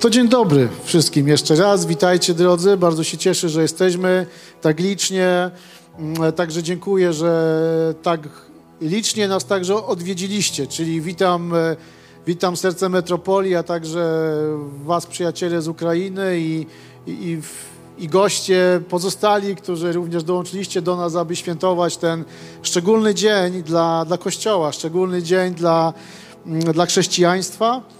To dzień dobry wszystkim jeszcze raz. Witajcie drodzy. Bardzo się cieszę, że jesteśmy tak licznie. Mm, Także dziękuję, że tak licznie nas także odwiedziliście. Czyli witam, e, witam serce metropolii, a także was przyjaciele z Ukrainy i, i, i, goście pozostali, którzy również dołączyliście do nas, aby świętować ten szczególny dzień dla, dla Kościoła, szczególny dzień dla, mm, dla chrześcijaństwa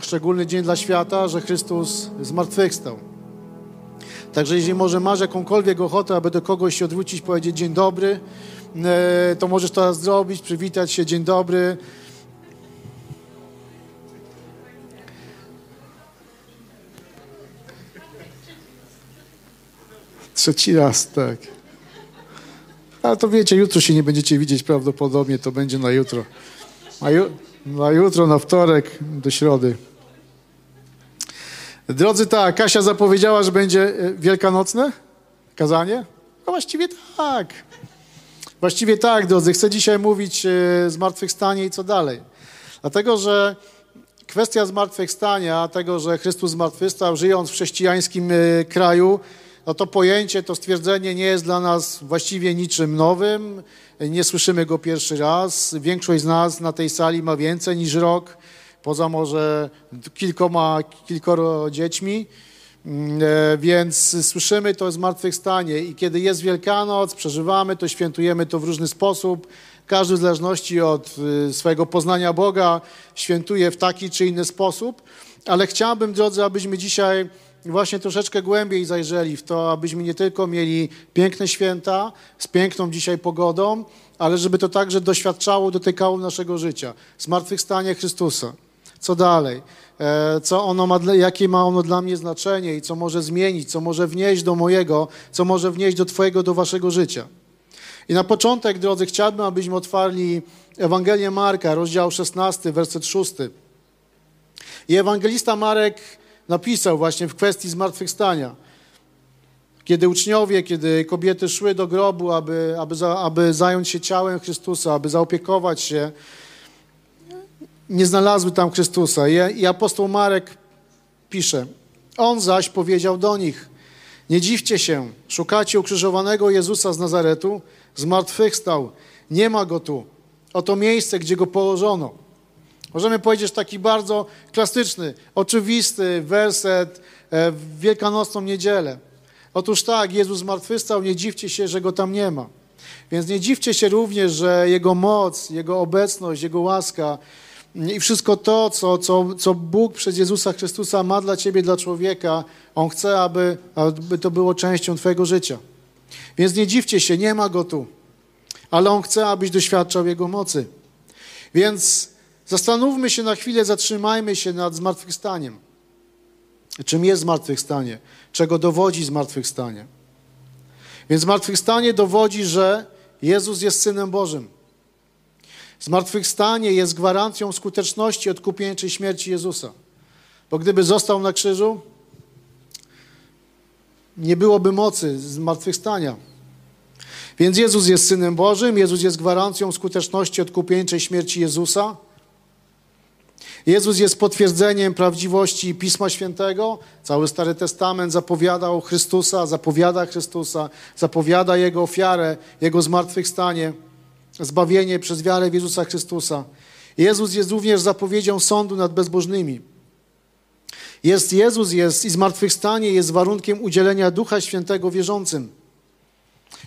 szczególny dzień dla świata, że Chrystus zmartwychwstał. Także jeśli może masz jakąkolwiek ochotę, aby do kogoś się odwrócić, powiedzieć dzień dobry, e, to możesz to zrobić, przywitać się, dzień dobry. Trzeci raz, tak. Ale to wiecie, jutro się nie będziecie widzieć prawdopodobnie, to będzie na jutro. Na, ju- na jutro, na wtorek, do środy. Drodzy, tak, Kasia zapowiedziała, że będzie e, wielkanocne kazanie? No właściwie tak. Właściwie tak, drodzy. Chcę dzisiaj mówić e, zmartwychwstanie i co dalej. Dlatego, że kwestia zmartwychwstania, tego, że Chrystus zmartwychwstał, żyjąc w chrześcijańskim e, kraju, no to pojęcie, to stwierdzenie nie jest dla nas właściwie niczym nowym. Nie słyszymy go pierwszy raz. Większość z nas na tej sali ma więcej niż rok, poza może kilkoma, kilkoro dziećmi. Mm, e, Więc słyszymy to zmartwychwstanie i kiedy jest Wielkanoc, przeżywamy to, świętujemy to w różny sposób. Każdy w zależności od y, swojego poznania Boga świętuje w taki czy inny sposób, ale chciałbym, drodzy, abyśmy dzisiaj właśnie troszeczkę głębiej zajrzeli w to, abyśmy nie tylko mieli piękne święta z piękną dzisiaj pogodą, ale żeby to także doświadczało, dotykało naszego życia. Zmartwychwstanie Chrystusa. Co dalej? E, Co ono ma, jakie ma ono dla mnie znaczenie i co może zmienić, co może wnieść do mojego, co może wnieść do Twojego, do Waszego życia. I na początek, drodzy, chciałbym, abyśmy otwarli Ewangelię Marka, rozdział 16, werset 6. I ewangelista Marek napisał właśnie w kwestii zmartwychwstania. Kiedy uczniowie, kiedy kobiety szły do grobu, aby, aby, za, aby zająć się ciałem Chrystusa, aby zaopiekować się, nie znalazły tam Chrystusa. I, I apostoł Marek pisze, on zaś powiedział do nich, nie dziwcie się, szukacie ukrzyżowanego Jezusa z Nazaretu, zmartwychwstał, nie ma go tu. Oto miejsce, gdzie go położono. Możemy powiedzieć taki bardzo klasyczny, oczywisty werset e, w Wielkanocną niedzielę. Otóż tak, Jezus zmartwychwstał, nie dziwcie się, że go tam nie ma. Więc nie dziwcie się również, że Jego moc, Jego obecność, Jego łaska i wszystko to, co, co, co Bóg przez Jezusa Chrystusa ma dla ciebie, dla człowieka, On chce, aby, aby to było częścią twojego życia. Więc nie dziwcie się, nie ma Go tu. Ale On chce, abyś doświadczał Jego mocy. Więc zastanówmy się na chwilę, zatrzymajmy się nad zmartwychwstaniem. Czym jest zmartwychwstanie? Czego dowodzi zmartwychwstanie? Więc zmartwychwstanie dowodzi, że Jezus jest Synem Bożym. Zmartwychwstanie jest gwarancją skuteczności odkupieńczej śmierci Jezusa. Bo gdyby został na krzyżu, nie byłoby mocy zmartwychwstania. Więc Jezus jest Synem Bożym, Jezus jest gwarancją skuteczności odkupieńczej śmierci Jezusa. Jezus jest potwierdzeniem prawdziwości Pisma Świętego. Cały Stary Testament zapowiadał Chrystusa, zapowiada Chrystusa, zapowiada Jego ofiarę, Jego zmartwychwstanie, zbawienie przez wiarę w Jezusa Chrystusa. Jezus jest również zapowiedzią sądu nad bezbożnymi. Jest Jezus jest i zmartwychwstanie jest warunkiem udzielenia Ducha Świętego wierzącym.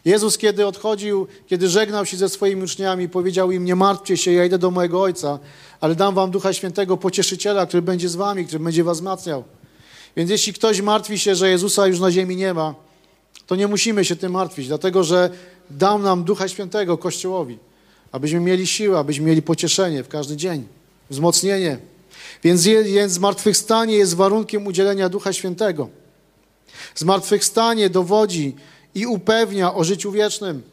Jezus, kiedy odchodził, kiedy żegnał się ze swoimi uczniami, powiedział im: Nie martwcie się, ja idę do mojego Ojca, ale dam wam Ducha Świętego, pocieszyciela, który będzie z wami, który będzie was wzmacniał. Więc jeśli ktoś martwi się, że Jezusa już na ziemi nie ma, to nie musimy się tym martwić, dlatego że dał nam Ducha Świętego Kościołowi, abyśmy mieli siłę, abyśmy mieli pocieszenie w każdy dzień, wzmocnienie. Więc, więc zmartwychwstanie jest warunkiem udzielenia Ducha Świętego. Zmartwychwstanie dowodzi i upewnia o życiu wiecznym.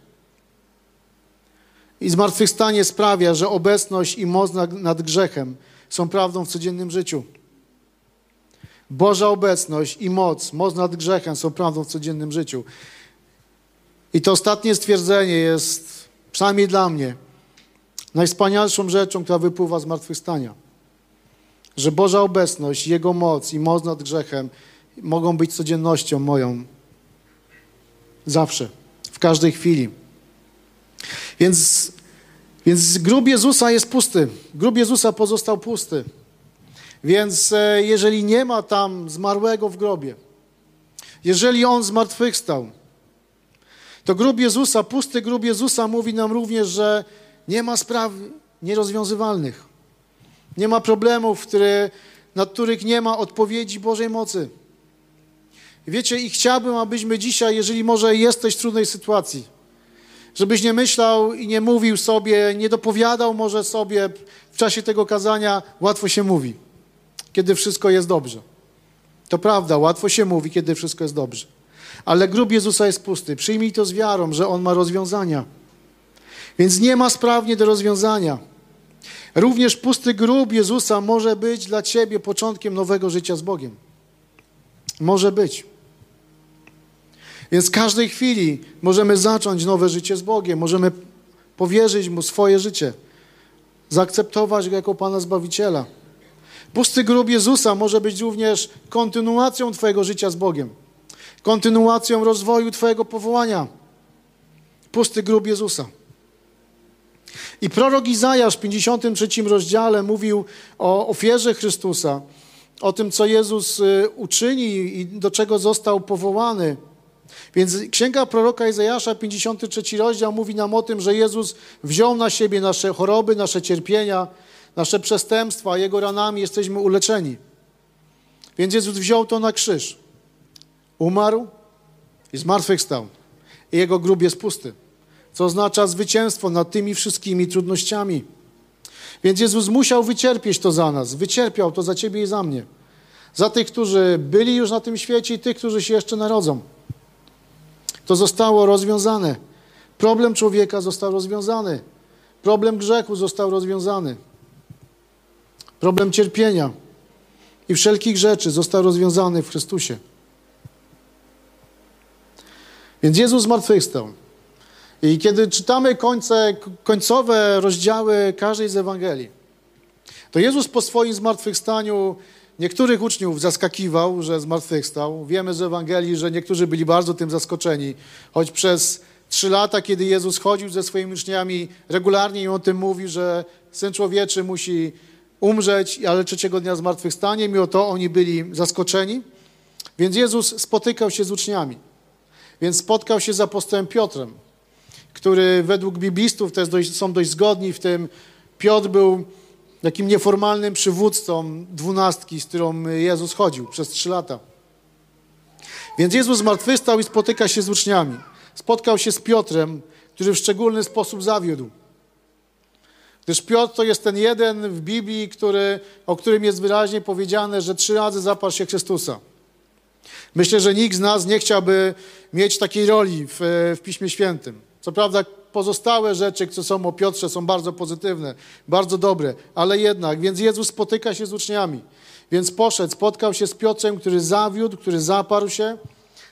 I zmartwychwstanie sprawia, że obecność i moc nad, grzechem są prawdą w codziennym życiu. Boża obecność i moc, moc nad grzechem są prawdą w codziennym życiu. I to ostatnie stwierdzenie jest, przynajmniej dla mnie, najwspanialszą rzeczą, która wypływa z zmartwychwstania. że Boża obecność, Jego moc i moc nad grzechem mogą być codziennością moją. Zawsze, w każdej chwili. Więc, więc grób Jezusa jest pusty. Grób Jezusa pozostał pusty. Więc e, jeżeli nie ma tam zmarłego w grobie, jeżeli On zmartwychwstał, to grób Jezusa, pusty grób Jezusa mówi nam również, że nie ma spraw nierozwiązywalnych. Nie ma problemów, które, nad których nie ma odpowiedzi Bożej mocy. Wiecie, i chciałbym, abyśmy dzisiaj, jeżeli może jesteś w trudnej sytuacji, żebyś nie myślał i nie mówił sobie, nie dopowiadał może sobie w czasie tego kazania, łatwo się mówi, kiedy wszystko jest dobrze. To prawda, łatwo się mówi, kiedy wszystko jest dobrze. Ale grób Jezusa jest pusty. Przyjmij to z wiarą, że On ma rozwiązania. Więc nie ma spraw nie do rozwiązania. Również pusty grób Jezusa może być dla Ciebie początkiem nowego życia z Bogiem. Może być. Więc w każdej chwili możemy zacząć nowe życie z Bogiem, możemy powierzyć Mu swoje życie, zaakceptować Go jako Pana Zbawiciela. Pusty grób Jezusa może być również kontynuacją Twojego życia z Bogiem, kontynuacją rozwoju Twojego powołania. Pusty grób Jezusa. I prorok Izajasz w 53 rozdziale mówił o ofierze Chrystusa, o tym, co Jezus y, uczyni i do czego został powołany. Więc księga proroka Izajasza, 53 rozdział, mówi nam o tym, że Jezus wziął na siebie nasze choroby, nasze cierpienia, nasze przestępstwa, Jego ranami jesteśmy uleczeni. Więc Jezus wziął to na krzyż. Umarł i zmartwychwstał. I Jego grób jest pusty, co oznacza zwycięstwo nad tymi wszystkimi trudnościami. Więc Jezus musiał wycierpieć to za nas. Wycierpiał to za ciebie i za mnie. Za tych, którzy byli już na tym świecie i tych, którzy się jeszcze narodzą. To zostało rozwiązane. Problem człowieka został rozwiązany. Problem grzechu został rozwiązany. Problem cierpienia i wszelkich rzeczy został rozwiązany w Chrystusie. Więc Jezus zmartwychwstał. I kiedy czytamy końce, końcowe rozdziały każdej z Ewangelii, to Jezus po swoim zmartwychwstaniu Niektórych uczniów zaskakiwał, że zmartwychwstał. Wiemy z Ewangelii, że niektórzy byli bardzo tym zaskoczeni, choć przez trzy lata, kiedy Jezus chodził ze swoimi uczniami, regularnie im o tym mówił, że Syn Człowieczy musi umrzeć, ale trzeciego dnia zmartwychwstanie. Mimo to oni byli zaskoczeni. Więc Jezus spotykał się z uczniami. Więc spotkał się z apostołem Piotrem, który według biblistów też dość, są dość zgodni w tym. Piotr był takim nieformalnym przywódcą dwunastki, z którą Jezus chodził przez trzy lata. Więc Jezus zmartwychwstał i spotyka się z uczniami. Spotkał się z Piotrem, który w szczególny sposób zawiódł. Gdyż Piotr to jest ten jeden w Biblii, który, o którym jest wyraźnie powiedziane, że trzy razy zaparł się Chrystusa. Myślę, że nikt z nas nie chciałby mieć takiej roli w, w Piśmie Świętym. Co prawda pozostałe rzeczy, które są o Piotrze, są bardzo pozytywne, bardzo dobre, ale jednak, więc Jezus spotyka się z uczniami. Więc poszedł, spotkał się z Piotrem, który zawiódł, który zaparł się,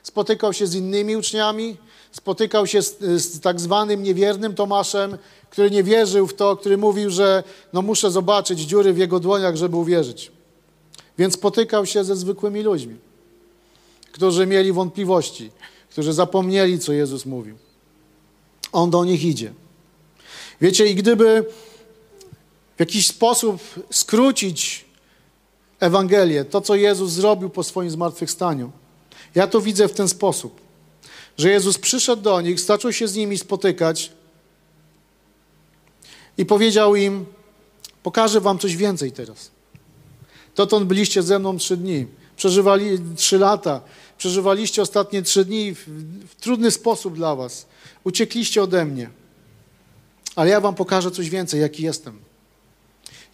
spotykał się z innymi uczniami, spotykał się z, z tak zwanym niewiernym Tomaszem, który nie wierzył w to, który mówił, że no muszę zobaczyć dziury w jego dłoniach, żeby uwierzyć. Więc spotykał się ze zwykłymi ludźmi, którzy mieli wątpliwości, którzy zapomnieli, co Jezus mówił. On do nich idzie. Wiecie, i gdyby w jakiś sposób skrócić Ewangelię, to co Jezus zrobił po swoim zmartwychwstaniu, ja to widzę w ten sposób, że Jezus przyszedł do nich, zaczął się z nimi spotykać i powiedział im: Pokażę wam coś więcej teraz. Dotąd byliście ze mną trzy dni, przeżywali trzy lata, przeżywaliście ostatnie trzy dni w, w trudny sposób dla was. Uciekliście ode mnie. Ale ja wam pokażę coś więcej, jaki jestem.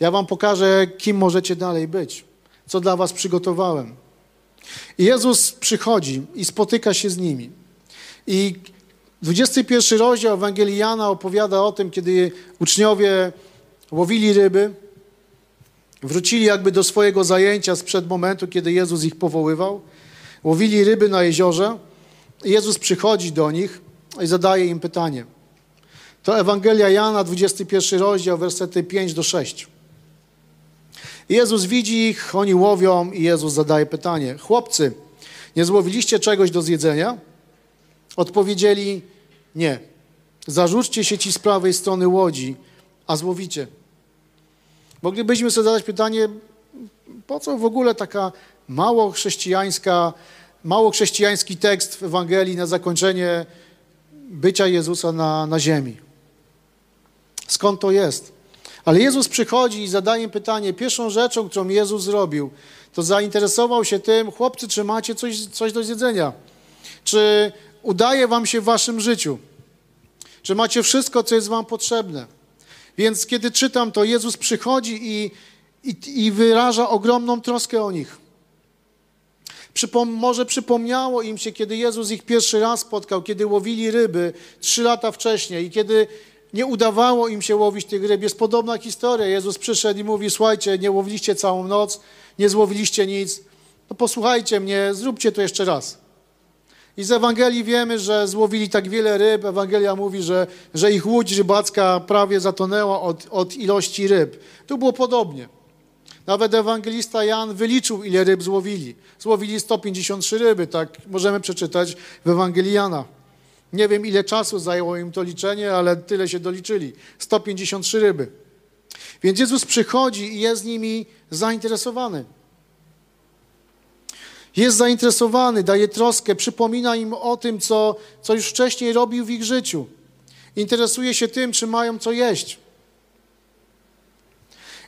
Ja wam pokażę, kim możecie dalej być, co dla was przygotowałem. I Jezus przychodzi i spotyka się z nimi. I 21 rozdział Ewangelii Jana opowiada o tym, kiedy uczniowie łowili ryby, wrócili jakby do swojego zajęcia sprzed momentu, kiedy Jezus ich powoływał. Łowili ryby na jeziorze. Jezus przychodzi do nich i zadaje im pytanie. To Ewangelia Jana, 21 rozdział, wersety 5 do 6. Jezus widzi ich, oni łowią i Jezus zadaje pytanie. Chłopcy, nie złowiliście czegoś do zjedzenia? Odpowiedzieli nie. Zarzućcie sieci z prawej strony łodzi, a złowicie. Moglibyśmy sobie zadać pytanie, po co w ogóle taka mało chrześcijańska, mało chrześcijański tekst w Ewangelii na zakończenie bycia Jezusa na, na ziemi? Skąd to jest? Ale Jezus przychodzi i zadaje pytanie. Pierwszą rzeczą, którą Jezus zrobił, to zainteresował się tym, chłopcy, czy macie coś, coś do zjedzenia? Czy udaje wam się w waszym życiu? Czy macie wszystko, co jest wam potrzebne? Więc kiedy czytam to, Jezus przychodzi i, i, i wyraża ogromną troskę o nich. Przypom może przypomniało im się, kiedy Jezus ich pierwszy raz spotkał, kiedy łowili ryby trzy lata wcześniej i kiedy nie udawało im się łowić tych ryb. Jest podobna historia. Jezus przyszedł i mówi, słuchajcie, nie łowiliście całą noc, nie złowiliście nic, no posłuchajcie mnie, zróbcie to jeszcze raz. I z Ewangelii wiemy, że złowili tak wiele ryb. Ewangelia mówi, że, że ich łódź rybacka prawie zatonęła od, od ilości ryb. Tu było podobnie. Nawet ewangelista Jan wyliczył, ile ryb złowili. Złowili 153 ryby, tak możemy przeczytać w Ewangelii Jana. Nie wiem, ile czasu zajęło im to liczenie, ale tyle się doliczyli. 153 ryby. Więc Jezus przychodzi i jest nimi zainteresowany. Jest zainteresowany, daje troskę, przypomina im o tym, co, co już wcześniej robił w ich życiu. Interesuje się tym, czy mają co jeść.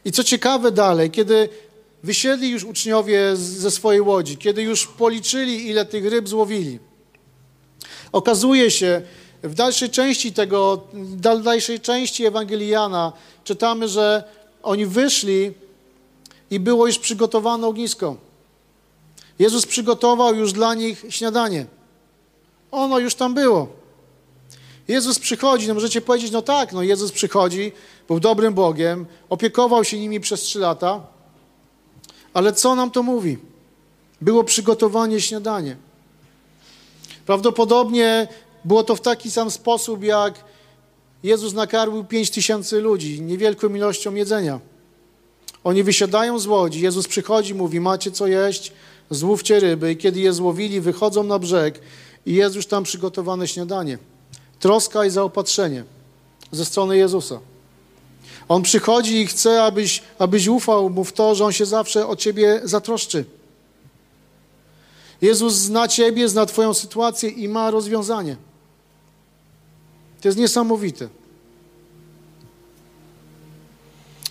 I co ciekawe dalej, kiedy wysiedli już uczniowie ze swojej łodzi, kiedy już policzyli, ile tych ryb złowili, okazuje się, w dalszej części tego, w dalszej części Ewangelii Jana czytamy, że oni wyszli i było już przygotowane ognisko. Jezus przygotował już dla nich śniadanie. Ono już tam było. Jezus przychodzi, no możecie powiedzieć, no tak, no Jezus przychodzi, był dobrym Bogiem, opiekował się nimi przez trzy lata, ale co nam to mówi? Było przygotowanie śniadanie. Prawdopodobnie było to w taki sam sposób, jak Jezus nakarmił pięć tysięcy ludzi niewielką ilością jedzenia. Oni wysiadają z łodzi, Jezus przychodzi, mówi, macie co jeść, złówcie ryby i kiedy je złowili, wychodzą na brzeg i jest już tam przygotowane śniadanie. Troska i zaopatrzenie ze strony Jezusa. On przychodzi i chce, abyś, abyś ufał mu w to, że On się zawsze o ciebie zatroszczy. Jezus zna ciebie, zna twoją sytuację i ma rozwiązanie. To jest niesamowite.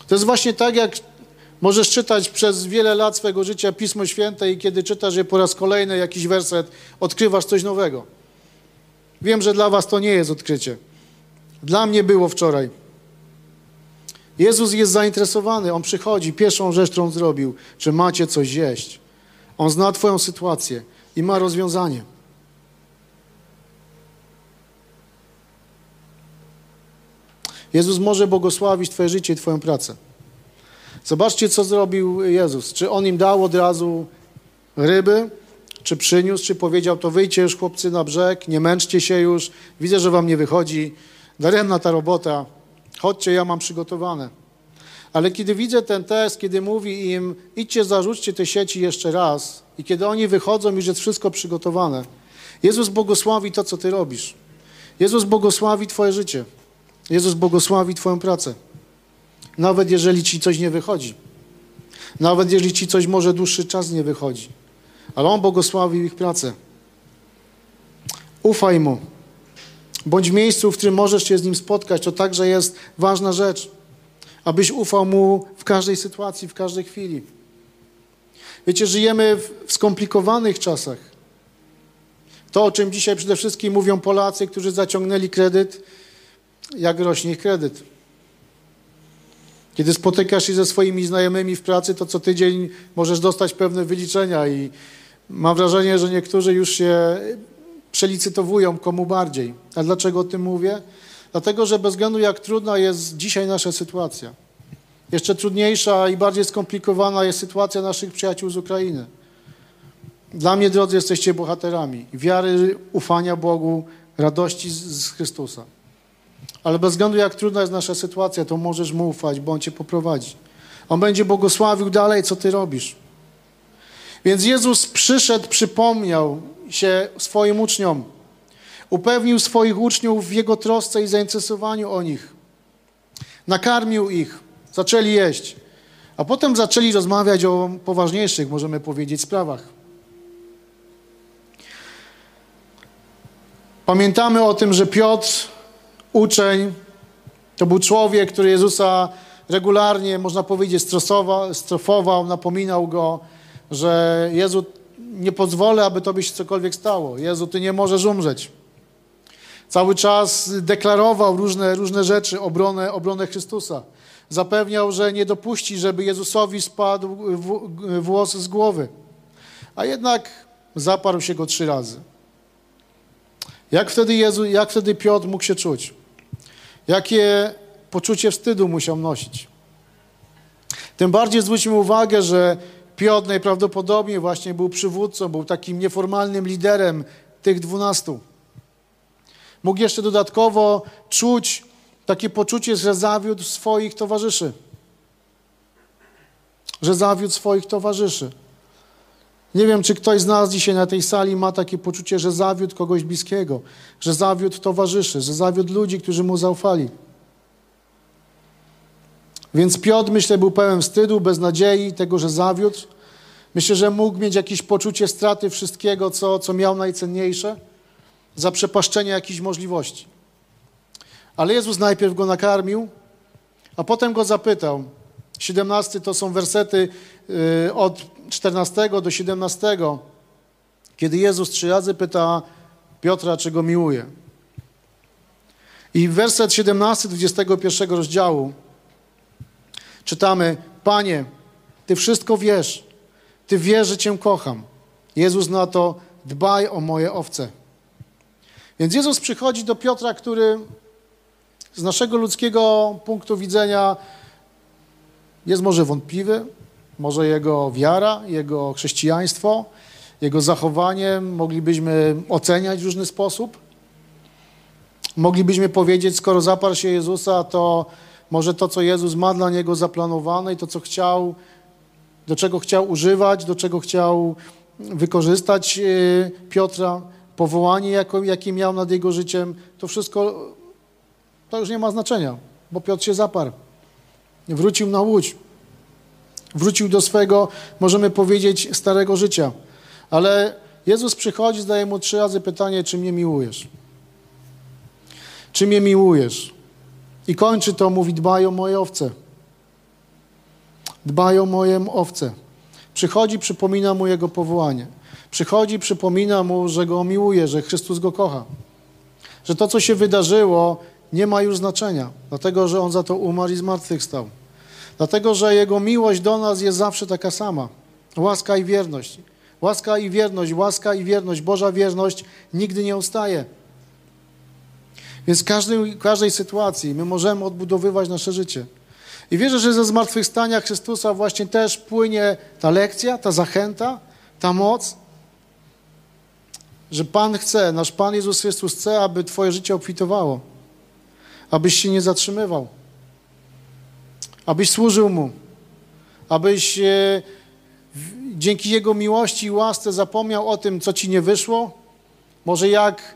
To jest właśnie tak, jak możesz czytać przez wiele lat swojego życia Pismo Święte i kiedy czytasz je po raz kolejny jakiś werset, odkrywasz coś nowego. Wiem, że dla was to nie jest odkrycie. Dla mnie było wczoraj. Jezus jest zainteresowany, On przychodzi, pierwszą rzecz, którą zrobił, czy macie coś jeść. On zna twoją sytuację i ma rozwiązanie. Jezus może błogosławić twoje życie i twoją pracę. Zobaczcie, co zrobił Jezus. Czy On im dał od razu ryby, czy przyniósł, czy powiedział, to wyjdźcie już chłopcy na brzeg, nie męczcie się już, widzę, że wam nie wychodzi, daremna ta robota, chodźcie, ja mam przygotowane. Ale kiedy widzę ten test, kiedy mówi im, idźcie, zarzućcie te sieci jeszcze raz i kiedy oni wychodzą, już jest wszystko przygotowane. Jezus błogosławi to, co ty robisz. Jezus błogosławi twoje życie. Jezus błogosławi twoją pracę. Nawet jeżeli ci coś nie wychodzi. Nawet jeżeli ci coś może dłuższy czas nie wychodzi. Ale On błogosławił ich pracę. Ufaj Mu. Bądź w miejscu, w którym możesz się z Nim spotkać. To także jest ważna rzecz. Abyś ufał Mu w każdej sytuacji, w każdej chwili. Wiecie, żyjemy w skomplikowanych czasach. To, o czym dzisiaj przede wszystkim mówią Polacy, którzy zaciągnęli kredyt, jak rośnie ich kredyt. Kiedy spotykasz się ze swoimi znajomymi w pracy, to co tydzień możesz dostać pewne wyliczenia i mam wrażenie, że niektórzy już się przelicytowują komu bardziej. A dlaczego o tym mówię? Dlatego, że bez względu jak trudna jest dzisiaj nasza sytuacja, jeszcze trudniejsza i bardziej skomplikowana jest sytuacja naszych przyjaciół z Ukrainy. Dla mnie, drodzy, jesteście bohaterami wiary, ufania Bogu, radości z, Chrystusa. Ale bez względu jak trudna jest nasza sytuacja, to możesz mu ufać, bo on cię poprowadzi. On będzie błogosławił dalej, co ty robisz. Więc Jezus przyszedł, przypomniał się swoim uczniom. Upewnił swoich uczniów w Jego trosce i zainteresowaniu o nich. Nakarmił ich. Zaczęli jeść. A potem zaczęli rozmawiać o poważniejszych, możemy powiedzieć, sprawach. Pamiętamy o tym, że Piotr, uczeń, to był człowiek, który Jezusa regularnie, można powiedzieć, strofował, napominał go, że Jezu, nie pozwolę, aby Tobie się cokolwiek stało. Jezu, Ty nie możesz umrzeć. Cały czas deklarował różne, różne rzeczy, obronę, obronę Chrystusa. Zapewniał, że nie dopuści, żeby Jezusowi spadł włos z głowy. A jednak zaparł się go trzy razy. Jak wtedy, Jezu, jak wtedy Piotr mógł się czuć? Jakie poczucie wstydu musiał nosić? Tym bardziej zwróćmy uwagę, że Piotr najprawdopodobniej właśnie był przywódcą, był takim nieformalnym liderem tych dwunastu. Mógł jeszcze dodatkowo czuć takie poczucie, że zawiódł swoich towarzyszy. Że zawiódł swoich towarzyszy. Nie wiem, czy ktoś z nas dzisiaj na tej sali ma takie poczucie, że zawiódł kogoś bliskiego, że zawiódł towarzyszy, że zawiódł ludzi, którzy mu zaufali. Więc Piotr, myślę, był pełen wstydu, beznadziei, tego, że zawiódł. Myślę, że mógł mieć jakieś poczucie straty wszystkiego, co, co miał najcenniejsze, zaprzepaszczenia jakichś możliwości. Ale Jezus najpierw go nakarmił, a potem go zapytał. 17 to są wersety y, od 14 do 17, kiedy Jezus trzy razy pyta Piotra, czy go miłuje. I werset 17 21 rozdziału czytamy: Panie, Ty wszystko wiesz, Ty wiesz, że Cię kocham. Jezus na to: dbaj o moje owce. Więc Jezus przychodzi do Piotra, który z naszego ludzkiego punktu widzenia jest może wątpliwy, może jego wiara, jego chrześcijaństwo, jego zachowanie moglibyśmy oceniać w różny sposób. Moglibyśmy powiedzieć, skoro zaparł się Jezusa, to może to, co Jezus ma dla niego zaplanowane i to, co chciał, do czego chciał używać, do czego chciał wykorzystać e, Piotra, powołanie, jakie miał nad jego życiem, to wszystko to już nie ma znaczenia, bo Piotr się zaparł. Wrócił na łódź. Wrócił do swego, możemy powiedzieć, starego życia. Ale Jezus przychodzi, zadaje mu trzy razy pytanie, czy mnie miłujesz? Czy mnie miłujesz? I kończy to, mówi, dbaj o moje owce. Dbaj o moje owce. Przychodzi, przypomina mu jego powołanie. Przychodzi, przypomina mu, że go miłuje, że Chrystus go kocha. Że to, co się wydarzyło, nie ma już znaczenia, dlatego że On za to umarł i zmartwychwstał. Dlatego, że Jego miłość do nas jest zawsze taka sama. Łaska i wierność. Łaska i wierność, łaska i wierność, Boża wierność nigdy nie ustaje. Więc w każdej, każdej sytuacji my możemy odbudowywać nasze życie. I wierzę, że ze zmartwychwstania Chrystusa właśnie też płynie ta lekcja, ta zachęta, ta moc, że Pan chce, nasz Pan Jezus Chrystus chce, aby Twoje życie obfitowało, abyś się nie zatrzymywał, abyś służył Mu, abyś e, dzięki Jego miłości i łasce zapomniał o tym, co Ci nie wyszło, może jak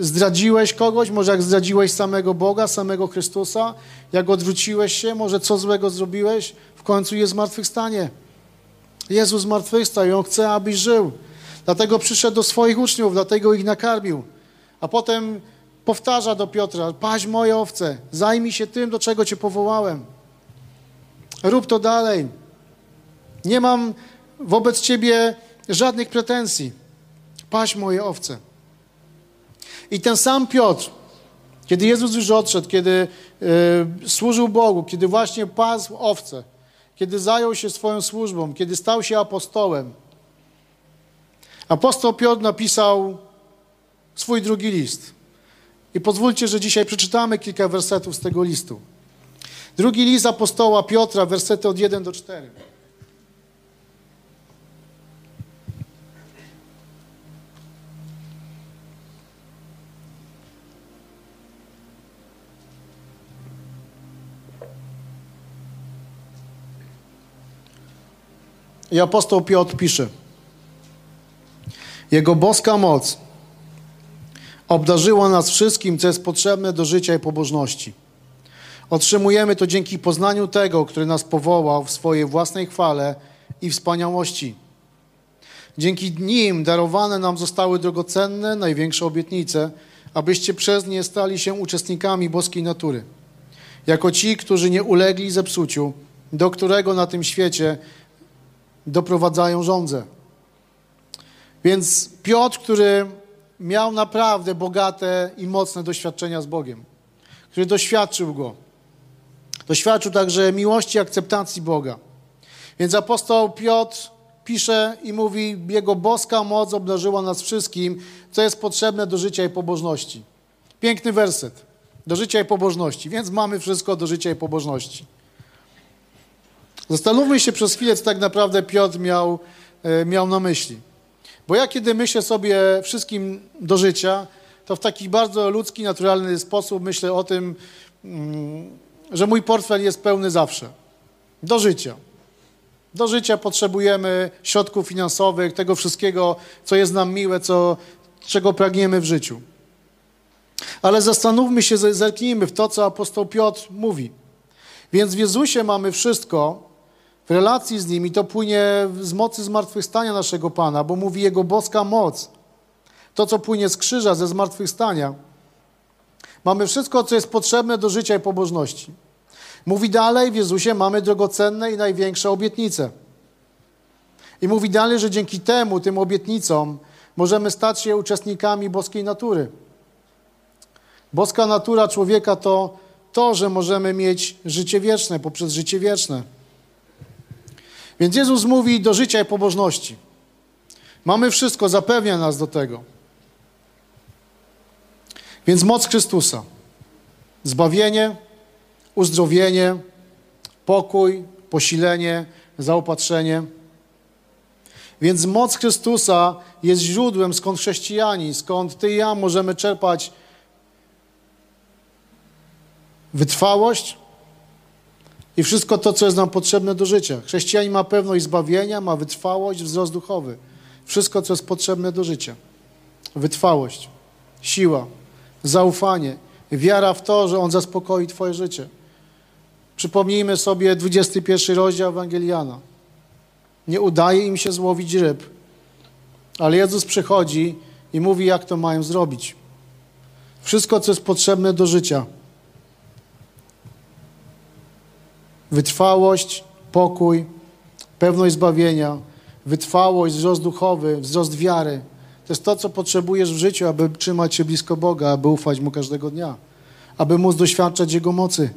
zdradziłeś kogoś, może jak zdradziłeś samego Boga, samego Chrystusa, jak odwróciłeś się, może co złego zrobiłeś, w końcu jest zmartwychwstanie. Jezus zmartwychwstał i On chce, abyś żył. Dlatego przyszedł do swoich uczniów, dlatego ich nakarmił. A potem powtarza do Piotra, paź moje owce, zajmij się tym, do czego Cię powołałem. Rób to dalej. Nie mam wobec Ciebie żadnych pretensji. Paź moje owce. I ten sam Piotr, kiedy Jezus już odszedł, kiedy y, służył Bogu, kiedy właśnie pasł owce, kiedy zajął się swoją służbą, kiedy stał się apostołem, apostoł Piotr napisał swój drugi list. I pozwólcie, że dzisiaj przeczytamy kilka wersetów z tego listu. Drugi list apostoła Piotra, wersety od 1 do 4. I apostoł Piotr pisze: Jego boska moc obdarzyła nas wszystkim, co jest potrzebne do życia i pobożności. Otrzymujemy to dzięki poznaniu tego, który nas powołał w swojej własnej chwale i wspaniałości. Dzięki nim darowane nam zostały drogocenne, największe obietnice, abyście przez nie stali się uczestnikami boskiej natury. Jako ci, którzy nie ulegli zepsuciu, do którego na tym świecie doprowadzają żądze. Więc Piotr, który miał naprawdę bogate i mocne doświadczenia z Bogiem, który doświadczył Go, doświadczył także miłości i akceptacji Boga. Więc apostoł Piotr pisze i mówi, Jego boska moc obdarzyła nas wszystkim, co jest potrzebne do życia i pobożności. Piękny werset. Do życia i pobożności. Więc mamy wszystko do życia i pobożności. Zastanówmy się przez chwilę, co tak naprawdę Piotr miał, e, miał na myśli. Bo ja kiedy myślę sobie wszystkim do życia, to w taki bardzo ludzki, naturalny sposób myślę o tym, mm, że mój portfel jest pełny zawsze. Do życia. Do życia potrzebujemy środków finansowych, tego wszystkiego, co jest nam miłe, co, czego pragniemy w życiu. Ale zastanówmy się, zerknijmy w to, co apostoł Piotr mówi. Więc w Jezusie mamy wszystko, w relacji z Nim i to płynie z mocy zmartwychwstania naszego Pana, bo mówi Jego boska moc. To, co płynie z krzyża, ze zmartwychwstania. Mamy wszystko, co jest potrzebne do życia i pobożności. Mówi dalej, w Jezusie mamy drogocenne i największe obietnice. I mówi dalej, że dzięki temu, tym obietnicom, możemy stać się uczestnikami boskiej natury. Boska natura człowieka to to, że możemy mieć życie wieczne poprzez życie wieczne. Więc Jezus mówi do życia i pobożności. Mamy wszystko, zapewnia nas do tego. Więc moc Chrystusa, zbawienie, uzdrowienie, pokój, posilenie, zaopatrzenie. Więc moc Chrystusa jest źródłem, skąd chrześcijani, skąd ty i ja możemy czerpać wytrwałość i wszystko to, co jest nam potrzebne do życia. Chrześcijanin ma pewność zbawienia, ma wytrwałość, wzrost duchowy. Wszystko, co jest potrzebne do życia. Wytrwałość, siła, zaufanie, wiara w to, że On zaspokoi Twoje życie. Przypomnijmy sobie 21 rozdział Ewangeliana. Nie udaje im się złowić ryb, ale Jezus przychodzi i mówi, jak to mają zrobić. Wszystko, co jest potrzebne do życia. Wytrwałość, pokój, pewność zbawienia, wytrwałość, wzrost duchowy, wzrost wiary. To jest to, co potrzebujesz w życiu, aby trzymać się blisko Boga, aby ufać Mu każdego dnia, aby móc doświadczać Jego mocy.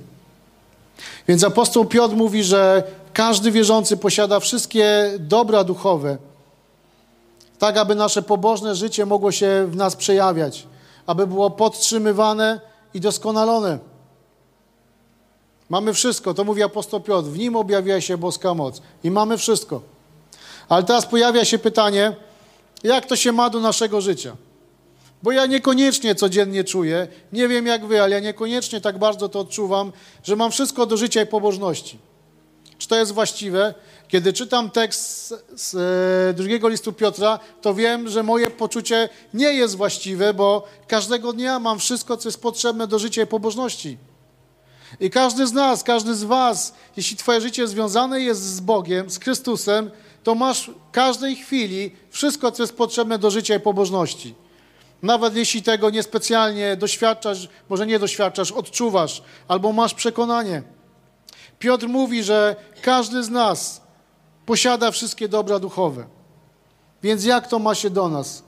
Więc apostoł Piotr mówi, że każdy wierzący posiada wszystkie dobra duchowe, tak aby nasze pobożne życie mogło się w nas przejawiać, aby było podtrzymywane i doskonalone. Mamy wszystko, to mówi apostoł Piotr, w nim objawia się boska moc i mamy wszystko. Ale teraz pojawia się pytanie, jak to się ma do naszego życia? Bo ja niekoniecznie codziennie czuję, nie wiem jak wy, ale ja niekoniecznie tak bardzo to odczuwam, że mam wszystko do życia i pobożności. Czy to jest właściwe? Kiedy czytam tekst z e, drugiego listu Piotra, to wiem, że moje poczucie nie jest właściwe, bo każdego dnia mam wszystko, co jest potrzebne do życia i pobożności. I każdy z nas, każdy z was, jeśli twoje życie związane jest z Bogiem, z Chrystusem, to masz w każdej chwili wszystko, co jest potrzebne do życia i pobożności. Nawet jeśli tego niespecjalnie doświadczasz, może nie doświadczasz, odczuwasz albo masz przekonanie. Piotr mówi, że każdy z nas posiada wszystkie dobra duchowe. Więc jak to ma się do nas?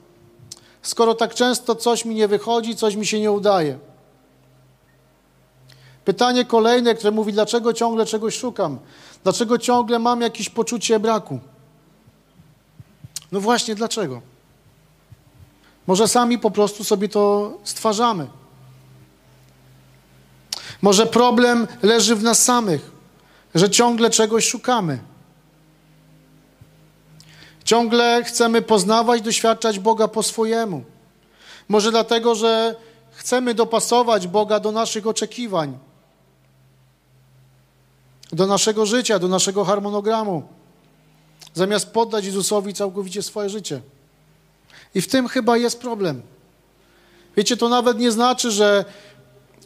Skoro tak często coś mi nie wychodzi, coś mi się nie udaje. Pytanie kolejne, które mówi, dlaczego ciągle czegoś szukam? Dlaczego ciągle mam jakieś poczucie braku? No właśnie, dlaczego? Może sami po prostu sobie to stwarzamy. Może problem leży w nas samych, że ciągle czegoś szukamy. Ciągle chcemy poznawać, doświadczać Boga po swojemu. Może dlatego, że chcemy dopasować Boga do naszych oczekiwań, do naszego życia, do naszego harmonogramu. zamiast poddać Jezusowi całkowicie swoje życie. I w tym chyba jest problem. Wiecie, to nawet nie znaczy, że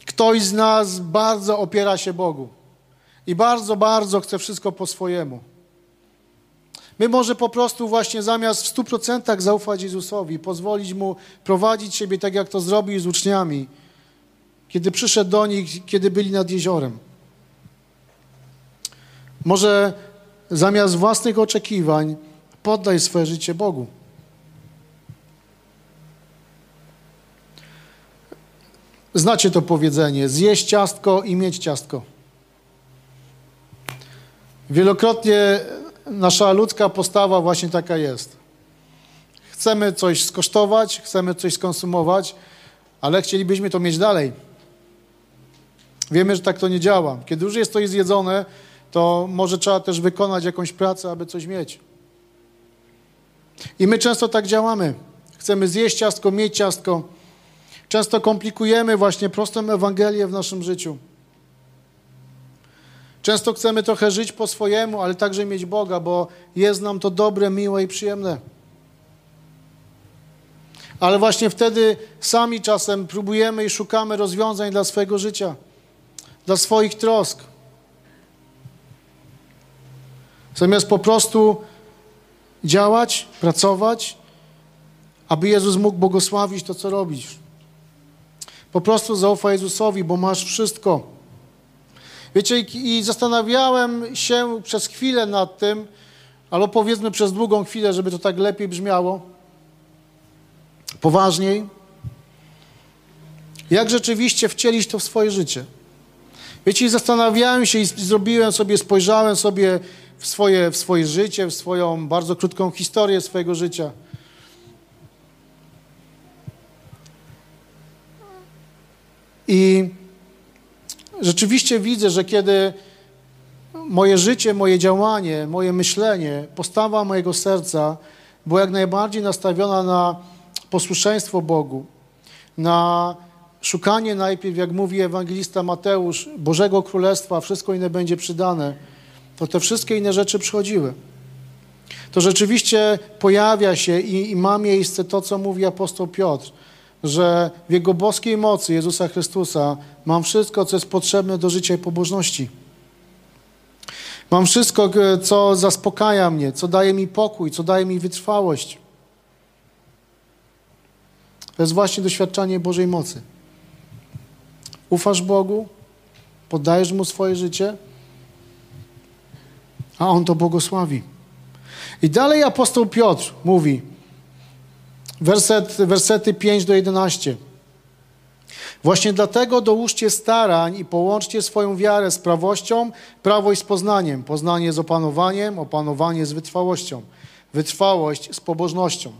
ktoś z nas bardzo opiera się Bogu i bardzo, bardzo chce wszystko po swojemu. My może po prostu właśnie zamiast w stu procentach zaufać Jezusowi, pozwolić Mu prowadzić siebie tak, jak to zrobił z uczniami, kiedy przyszedł do nich, kiedy byli nad jeziorem. Może zamiast własnych oczekiwań poddaj swoje życie Bogu. Znacie to powiedzenie: zjeść ciastko i mieć ciastko. Wielokrotnie nasza ludzka postawa właśnie taka jest. Chcemy coś skosztować, chcemy coś skonsumować, ale chcielibyśmy to mieć dalej. Wiemy, że tak to nie działa. Kiedy już jest coś zjedzone, to może trzeba też wykonać jakąś pracę, aby coś mieć. I my często tak działamy. Chcemy zjeść ciastko, mieć ciastko. Często komplikujemy właśnie prostą Ewangelię w naszym życiu. Często chcemy trochę żyć po swojemu, ale także mieć Boga, bo jest nam to dobre, miłe i przyjemne. Ale właśnie wtedy sami czasem próbujemy i szukamy rozwiązań dla swojego życia, dla swoich trosk. Zamiast po prostu działać, pracować, aby Jezus mógł błogosławić to, co robisz. Po prostu zaufaj Jezusowi, bo masz wszystko. Wiecie, i zastanawiałem się przez chwilę nad tym, albo powiedzmy przez długą chwilę, żeby to tak lepiej brzmiało, poważniej, jak rzeczywiście wcielić to w swoje życie. Wiecie, i zastanawiałem się i zrobiłem sobie, spojrzałem sobie w swoje, w swoje życie, w swoją bardzo krótką historię swojego życia. I rzeczywiście widzę, że kiedy moje życie, moje działanie, moje myślenie, postawa mojego serca była jak najbardziej nastawiona na posłuszeństwo Bogu, na szukanie najpierw, jak mówi ewangelista Mateusz, Bożego Królestwa, wszystko inne będzie przydane, to te wszystkie inne rzeczy przychodziły. To rzeczywiście pojawia się i, i ma miejsce to, co mówi apostoł Piotr, że w Jego boskiej mocy Jezusa Chrystusa mam wszystko, co jest potrzebne do życia i pobożności. Mam wszystko, co zaspokaja mnie, co daje mi pokój, co daje mi wytrwałość. To jest właśnie doświadczanie Bożej mocy. Ufasz Bogu, poddajesz Mu swoje życie, a On to błogosławi. I dalej apostoł Piotr mówi, werset, wersety 5 do 11. Właśnie dlatego dołóżcie starań i połączcie swoją wiarę z prawością, prawość z poznaniem, poznanie z opanowaniem, opanowanie z wytrwałością, wytrwałość z pobożnością,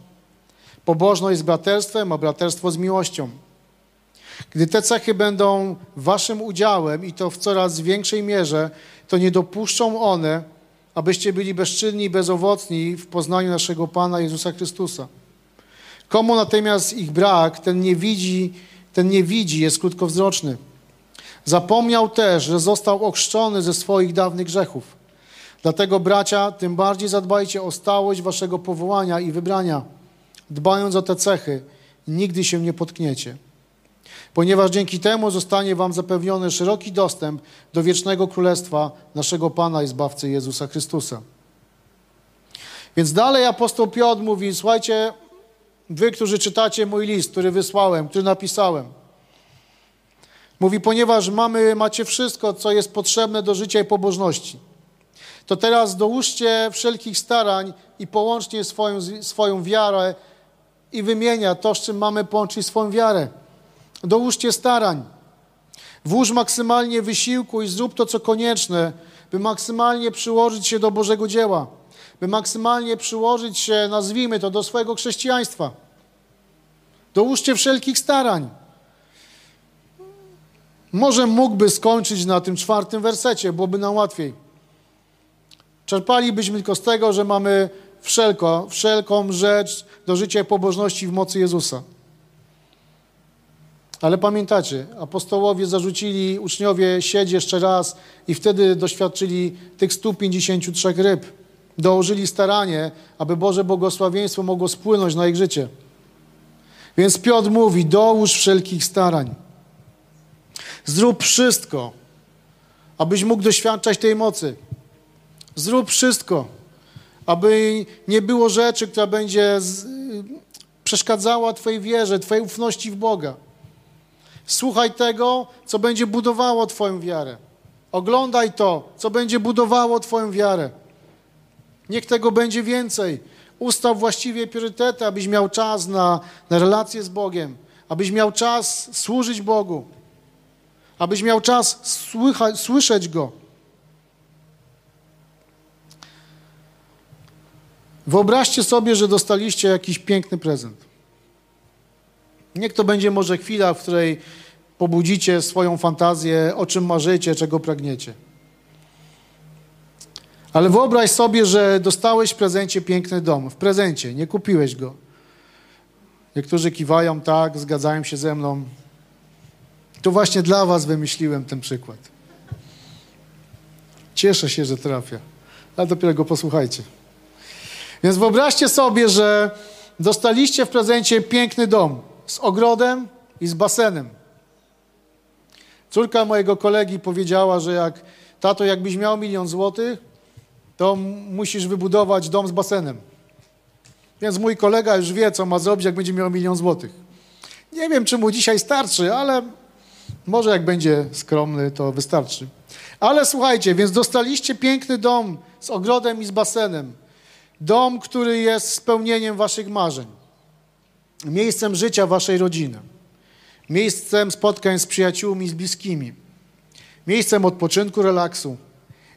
pobożność z braterstwem, a braterstwo z miłością. Gdy te cechy będą waszym udziałem i to w coraz większej mierze, to nie dopuszczą one, abyście byli bezczynni i bezowocni w poznaniu naszego Pana Jezusa Chrystusa. Komu natomiast ich brak, ten nie widzi, ten nie widzi, jest krótkowzroczny. Zapomniał też, że został ochrzczony ze swoich dawnych grzechów. Dlatego, bracia, tym bardziej zadbajcie o stałość waszego powołania i wybrania. Dbając o te cechy, nigdy się nie potkniecie. Ponieważ dzięki temu zostanie wam zapewniony szeroki dostęp do wiecznego królestwa naszego Pana i Zbawcy Jezusa Chrystusa. Więc dalej apostoł Piotr mówi, słuchajcie, Wy, którzy czytacie mój list, który wysłałem, który napisałem. Mówi, ponieważ mamy, macie wszystko, co jest potrzebne do życia i pobożności, to teraz dołóżcie wszelkich starań i połączcie swoją, swoją wiarę i wymienia to, z czym mamy połączyć swoją wiarę. Dołóżcie starań. Włóż maksymalnie wysiłku i zrób to, co konieczne, by maksymalnie przyłożyć się do Bożego dzieła by maksymalnie przyłożyć się, nazwijmy to, do swojego chrześcijaństwa. Dołóżcie wszelkich starań. Może mógłby skończyć na tym czwartym wersecie, byłoby nam łatwiej. Czerpalibyśmy tylko z tego, że mamy wszelko, wszelką rzecz do życia i pobożności w mocy Jezusa. Ale pamiętacie, apostołowie zarzucili uczniowie siedź jeszcze raz i wtedy doświadczyli tych 153 ryb. dołożyli staranie, aby Boże błogosławieństwo mogło spłynąć na ich życie. Więc Piotr mówi: dołóż wszelkich starań. Zrób wszystko, abyś mógł doświadczać tej mocy. Zrób wszystko, aby nie było rzeczy, która będzie z, przeszkadzała Twojej wierze, Twojej ufności w Boga. Słuchaj tego, co będzie budowało Twoją wiarę. Oglądaj to, co będzie budowało Twoją wiarę. Niech tego będzie więcej. Ustaw właściwie priorytety, abyś miał czas na, na relacje z Bogiem, abyś miał czas służyć Bogu, abyś miał czas słyszeć Go. Wyobraźcie sobie, że dostaliście jakiś piękny prezent. Niech to będzie może chwila, w której pobudzicie swoją fantazję, o czym marzycie, czego pragniecie. Ale wyobraź sobie, że dostałeś w prezencie piękny dom. W prezencie, nie kupiłeś go. Niektórzy kiwają tak, zgadzają się ze mną. To właśnie dla was wymyśliłem ten przykład. Cieszę się, że trafia. Ale dopiero go posłuchajcie. Więc wyobraźcie sobie, że dostaliście w prezencie piękny dom z ogrodem i z basenem. Córka mojego kolegi powiedziała, że jak tato, jakbyś miał milion złotych, to musisz wybudować dom z basenem. Więc mój kolega już wie, co ma zrobić, jak będzie miał milion złotych. Nie wiem, czy mu dzisiaj starczy, ale może jak będzie skromny, to wystarczy. Ale słuchajcie, więc dostaliście piękny dom z ogrodem i z basenem. Dom, który jest spełnieniem waszych marzeń. Miejscem życia waszej rodziny. Miejscem spotkań z przyjaciółmi, z bliskimi. Miejscem odpoczynku, relaksu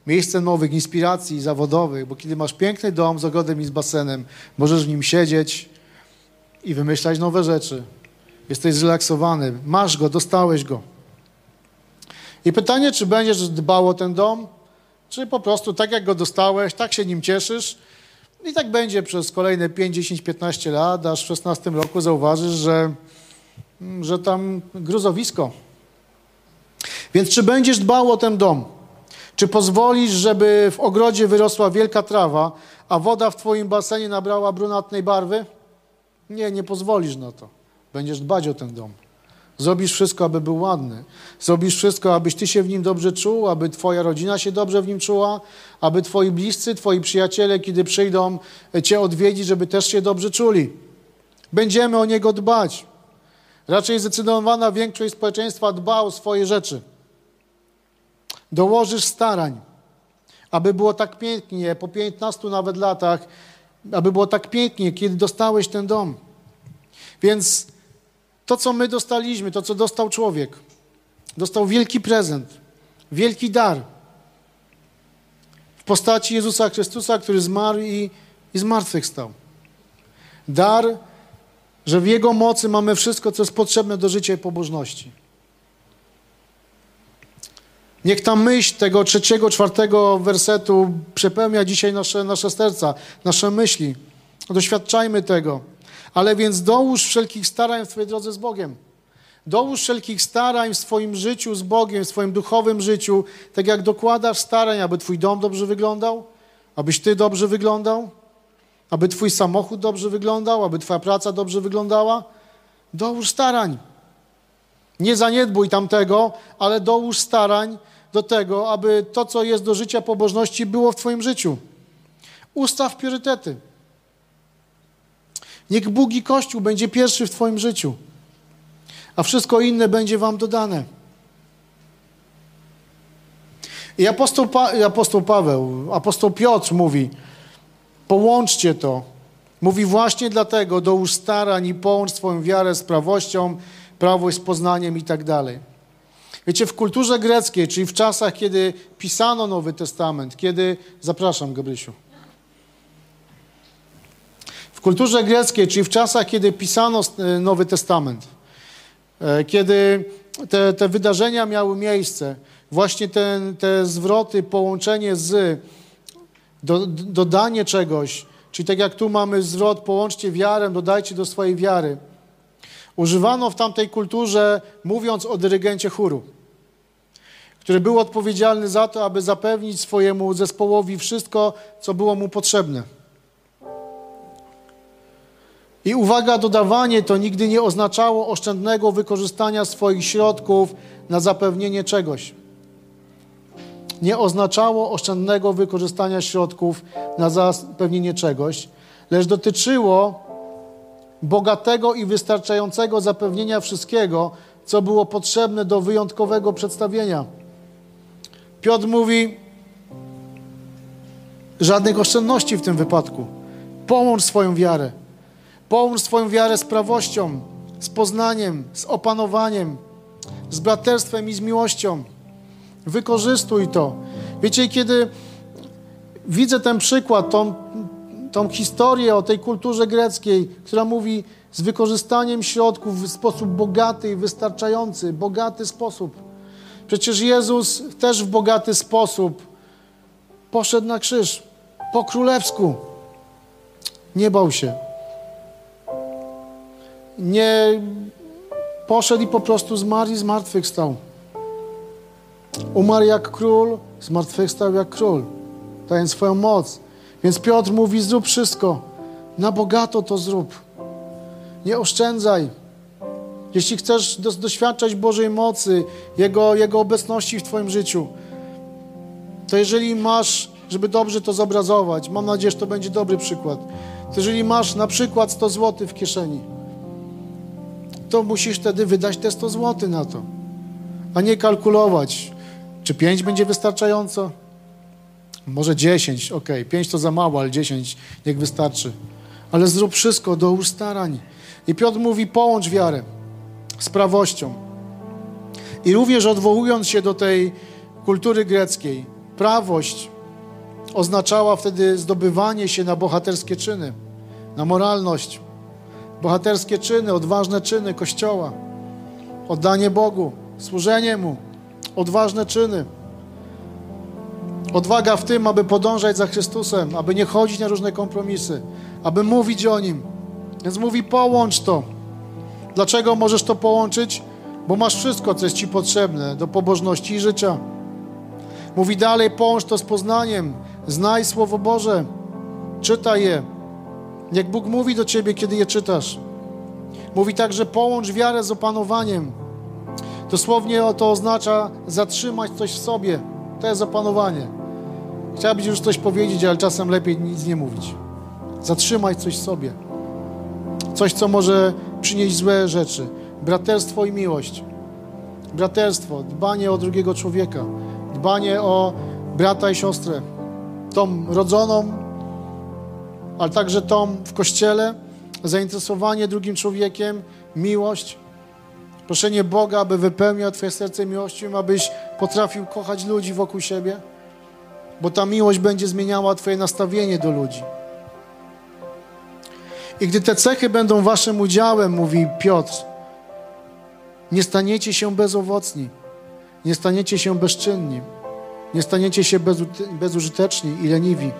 miejsce nowych inspiracji zawodowych, bo kiedy masz piękny dom z ogrodem i z basenem, możesz w nim siedzieć i wymyślać nowe rzeczy. Jesteś zrelaksowany, masz go, dostałeś go. I pytanie, czy będziesz dbał o ten dom, czy po prostu tak jak go dostałeś, tak się nim cieszysz i tak będzie przez kolejne 5, 10, 15 lat, aż w 16 roku zauważysz, że, że tam gruzowisko. Więc czy będziesz dbał o ten dom? Czy pozwolisz, żeby w ogrodzie wyrosła wielka trawa, a woda w twoim basenie nabrała brunatnej barwy? Nie, nie pozwolisz na to. Będziesz dbać o ten dom. Zrobisz wszystko, aby był ładny. Zrobisz wszystko, abyś ty się w nim dobrze czuł, aby twoja rodzina się dobrze w nim czuła, aby twoi bliscy, twoi przyjaciele, kiedy przyjdą cię odwiedzić, żeby też się dobrze czuli. Będziemy o niego dbać. Raczej zdecydowana większość społeczeństwa dba o swoje rzeczy dołożysz starań, aby było tak pięknie, po 15 nawet latach, aby było tak pięknie, kiedy dostałeś ten dom. Więc to, co my dostaliśmy, to, co dostał człowiek, dostał wielki prezent, wielki dar w postaci Jezusa Chrystusa, który zmarł i, i zmartwychwstał. Dar, że w Jego mocy mamy wszystko, co jest potrzebne do życia i pobożności. Niech ta myśl tego trzeciego, czwartego wersetu przepełnia dzisiaj nasze, nasze serca, nasze myśli. Doświadczajmy tego. Ale więc dołóż wszelkich starań w Twojej drodze z Bogiem. Dołóż wszelkich starań w swoim życiu z Bogiem, w swoim duchowym życiu, tak jak dokładasz starań, aby Twój dom dobrze wyglądał, abyś Ty dobrze wyglądał, aby Twój samochód dobrze wyglądał, aby Twoja praca dobrze wyglądała. Dołóż starań. Nie zaniedbuj tamtego, ale dołóż starań do tego, aby to, co jest do życia pobożności, było w Twoim życiu. Ustaw priorytety. Niech Bóg i Kościół będzie pierwszy w Twoim życiu, a wszystko inne będzie Wam dodane. I apostoł, pa apostoł Paweł, apostoł Piotr mówi, połączcie to. Mówi właśnie dlatego, dołóż starań i połącz swoją wiarę z prawością, prawość z poznaniem i tak dalej. Wiecie, w kulturze greckiej, czyli w czasach, kiedy pisano Nowy Testament, kiedy... Zapraszam, Gabrysiu. W kulturze greckiej, czyli w czasach, kiedy pisano e, Nowy Testament, e, kiedy te, te wydarzenia miały miejsce, właśnie te, te zwroty, połączenie z, do, dodanie czegoś, czyli tak jak tu mamy zwrot, połączcie wiarę, dodajcie do swojej wiary – Używano w tamtej kulturze, mówiąc o dyrygencie chóru, który był odpowiedzialny za to, aby zapewnić swojemu zespołowi wszystko, co było mu potrzebne. I uwaga, dodawanie to nigdy nie oznaczało oszczędnego wykorzystania swoich środków na zapewnienie czegoś. Nie oznaczało oszczędnego wykorzystania środków na zapewnienie czegoś, lecz dotyczyło bogatego i wystarczającego zapewnienia wszystkiego, co było potrzebne do wyjątkowego przedstawienia. Piotr mówi: żadnych oszczędności w tym wypadku. Połącz swoją wiarę. Połącz swoją wiarę z prawością, z poznaniem, z opanowaniem, z braterstwem i z miłością. Wykorzystuj to. Wiecie, kiedy widzę ten przykład, tą, tą historię o tej kulturze greckiej, która mówi z wykorzystaniem środków w sposób bogaty i wystarczający, bogaty sposób. Przecież Jezus też w bogaty sposób poszedł na krzyż po królewsku. Nie bał się. Nie poszedł i po prostu zmarł i zmartwychwstał. Umarł jak król, zmartwychwstał jak król, dając swoją moc. Więc Piotr mówi: Zrób wszystko, na bogato to zrób. Nie oszczędzaj. Jeśli chcesz doświadczać Bożej mocy, Jego, Jego obecności w Twoim życiu, to jeżeli masz, żeby dobrze to zobrazować, mam nadzieję, że to będzie dobry przykład, to jeżeli masz na przykład 100 zł w kieszeni, to musisz wtedy wydać te 100 zł na to, a nie kalkulować, czy 5 będzie wystarczająco, może 10, ok, 5 to za mało, ale 10 niech wystarczy. Ale zrób wszystko, do ustarań. I Piotr mówi, połącz wiarę z prawością. I również odwołując się do tej kultury greckiej, prawość oznaczała wtedy zdobywanie się na bohaterskie czyny, na moralność, bohaterskie czyny, odważne czyny Kościoła, oddanie Bogu, służenie Mu, odważne czyny. Odwaga w tym, aby podążać za Chrystusem, aby nie chodzić na różne kompromisy, aby mówić o Nim. Więc mówi, połącz to. Dlaczego możesz to połączyć? Bo masz wszystko, co jest Ci potrzebne do pobożności i życia. Mówi dalej, połącz to z poznaniem. Znaj Słowo Boże. Czytaj je. Jak Bóg mówi do Ciebie, kiedy je czytasz. Mówi także, połącz wiarę z opanowaniem. Dosłownie to oznacza zatrzymać coś w sobie. To jest opanowanie. Chciałbyś już coś powiedzieć, ale czasem lepiej nic nie mówić. Zatrzymać coś w sobie. Coś, co może przynieść złe rzeczy. Braterstwo i miłość. Braterstwo, dbanie o drugiego człowieka, dbanie o brata i siostrę, tą rodzoną, ale także tą w kościele, zainteresowanie drugim człowiekiem, miłość. Proszenie Boga, aby wypełniał Twoje serce miłością, abyś potrafił kochać ludzi wokół siebie, bo ta miłość będzie zmieniała Twoje nastawienie do ludzi. I gdy te cechy będą Waszym udziałem, mówi Piotr, nie staniecie się bezowocni, nie staniecie się bezczynni, nie staniecie się bezużyteczni i leniwi.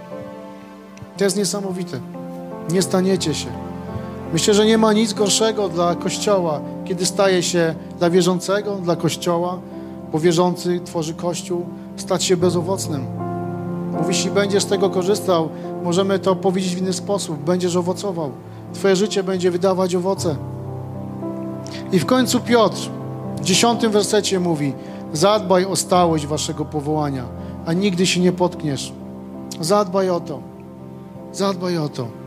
To jest niesamowite. Nie staniecie się. Myślę, że nie ma nic gorszego dla Kościoła, kiedy staje się dla wierzącego, dla Kościoła, bo wierzący tworzy Kościół, stać się bezowocnym. Mówi, jeśli będziesz z tego korzystał, możemy to powiedzieć w inny sposób, będziesz owocował. Twoje życie będzie wydawać owoce. I w końcu Piotr w dziesiątym wersecie mówi: Zadbaj o stałość waszego powołania, a nigdy się nie potkniesz. Zadbaj o to. Zadbaj o to.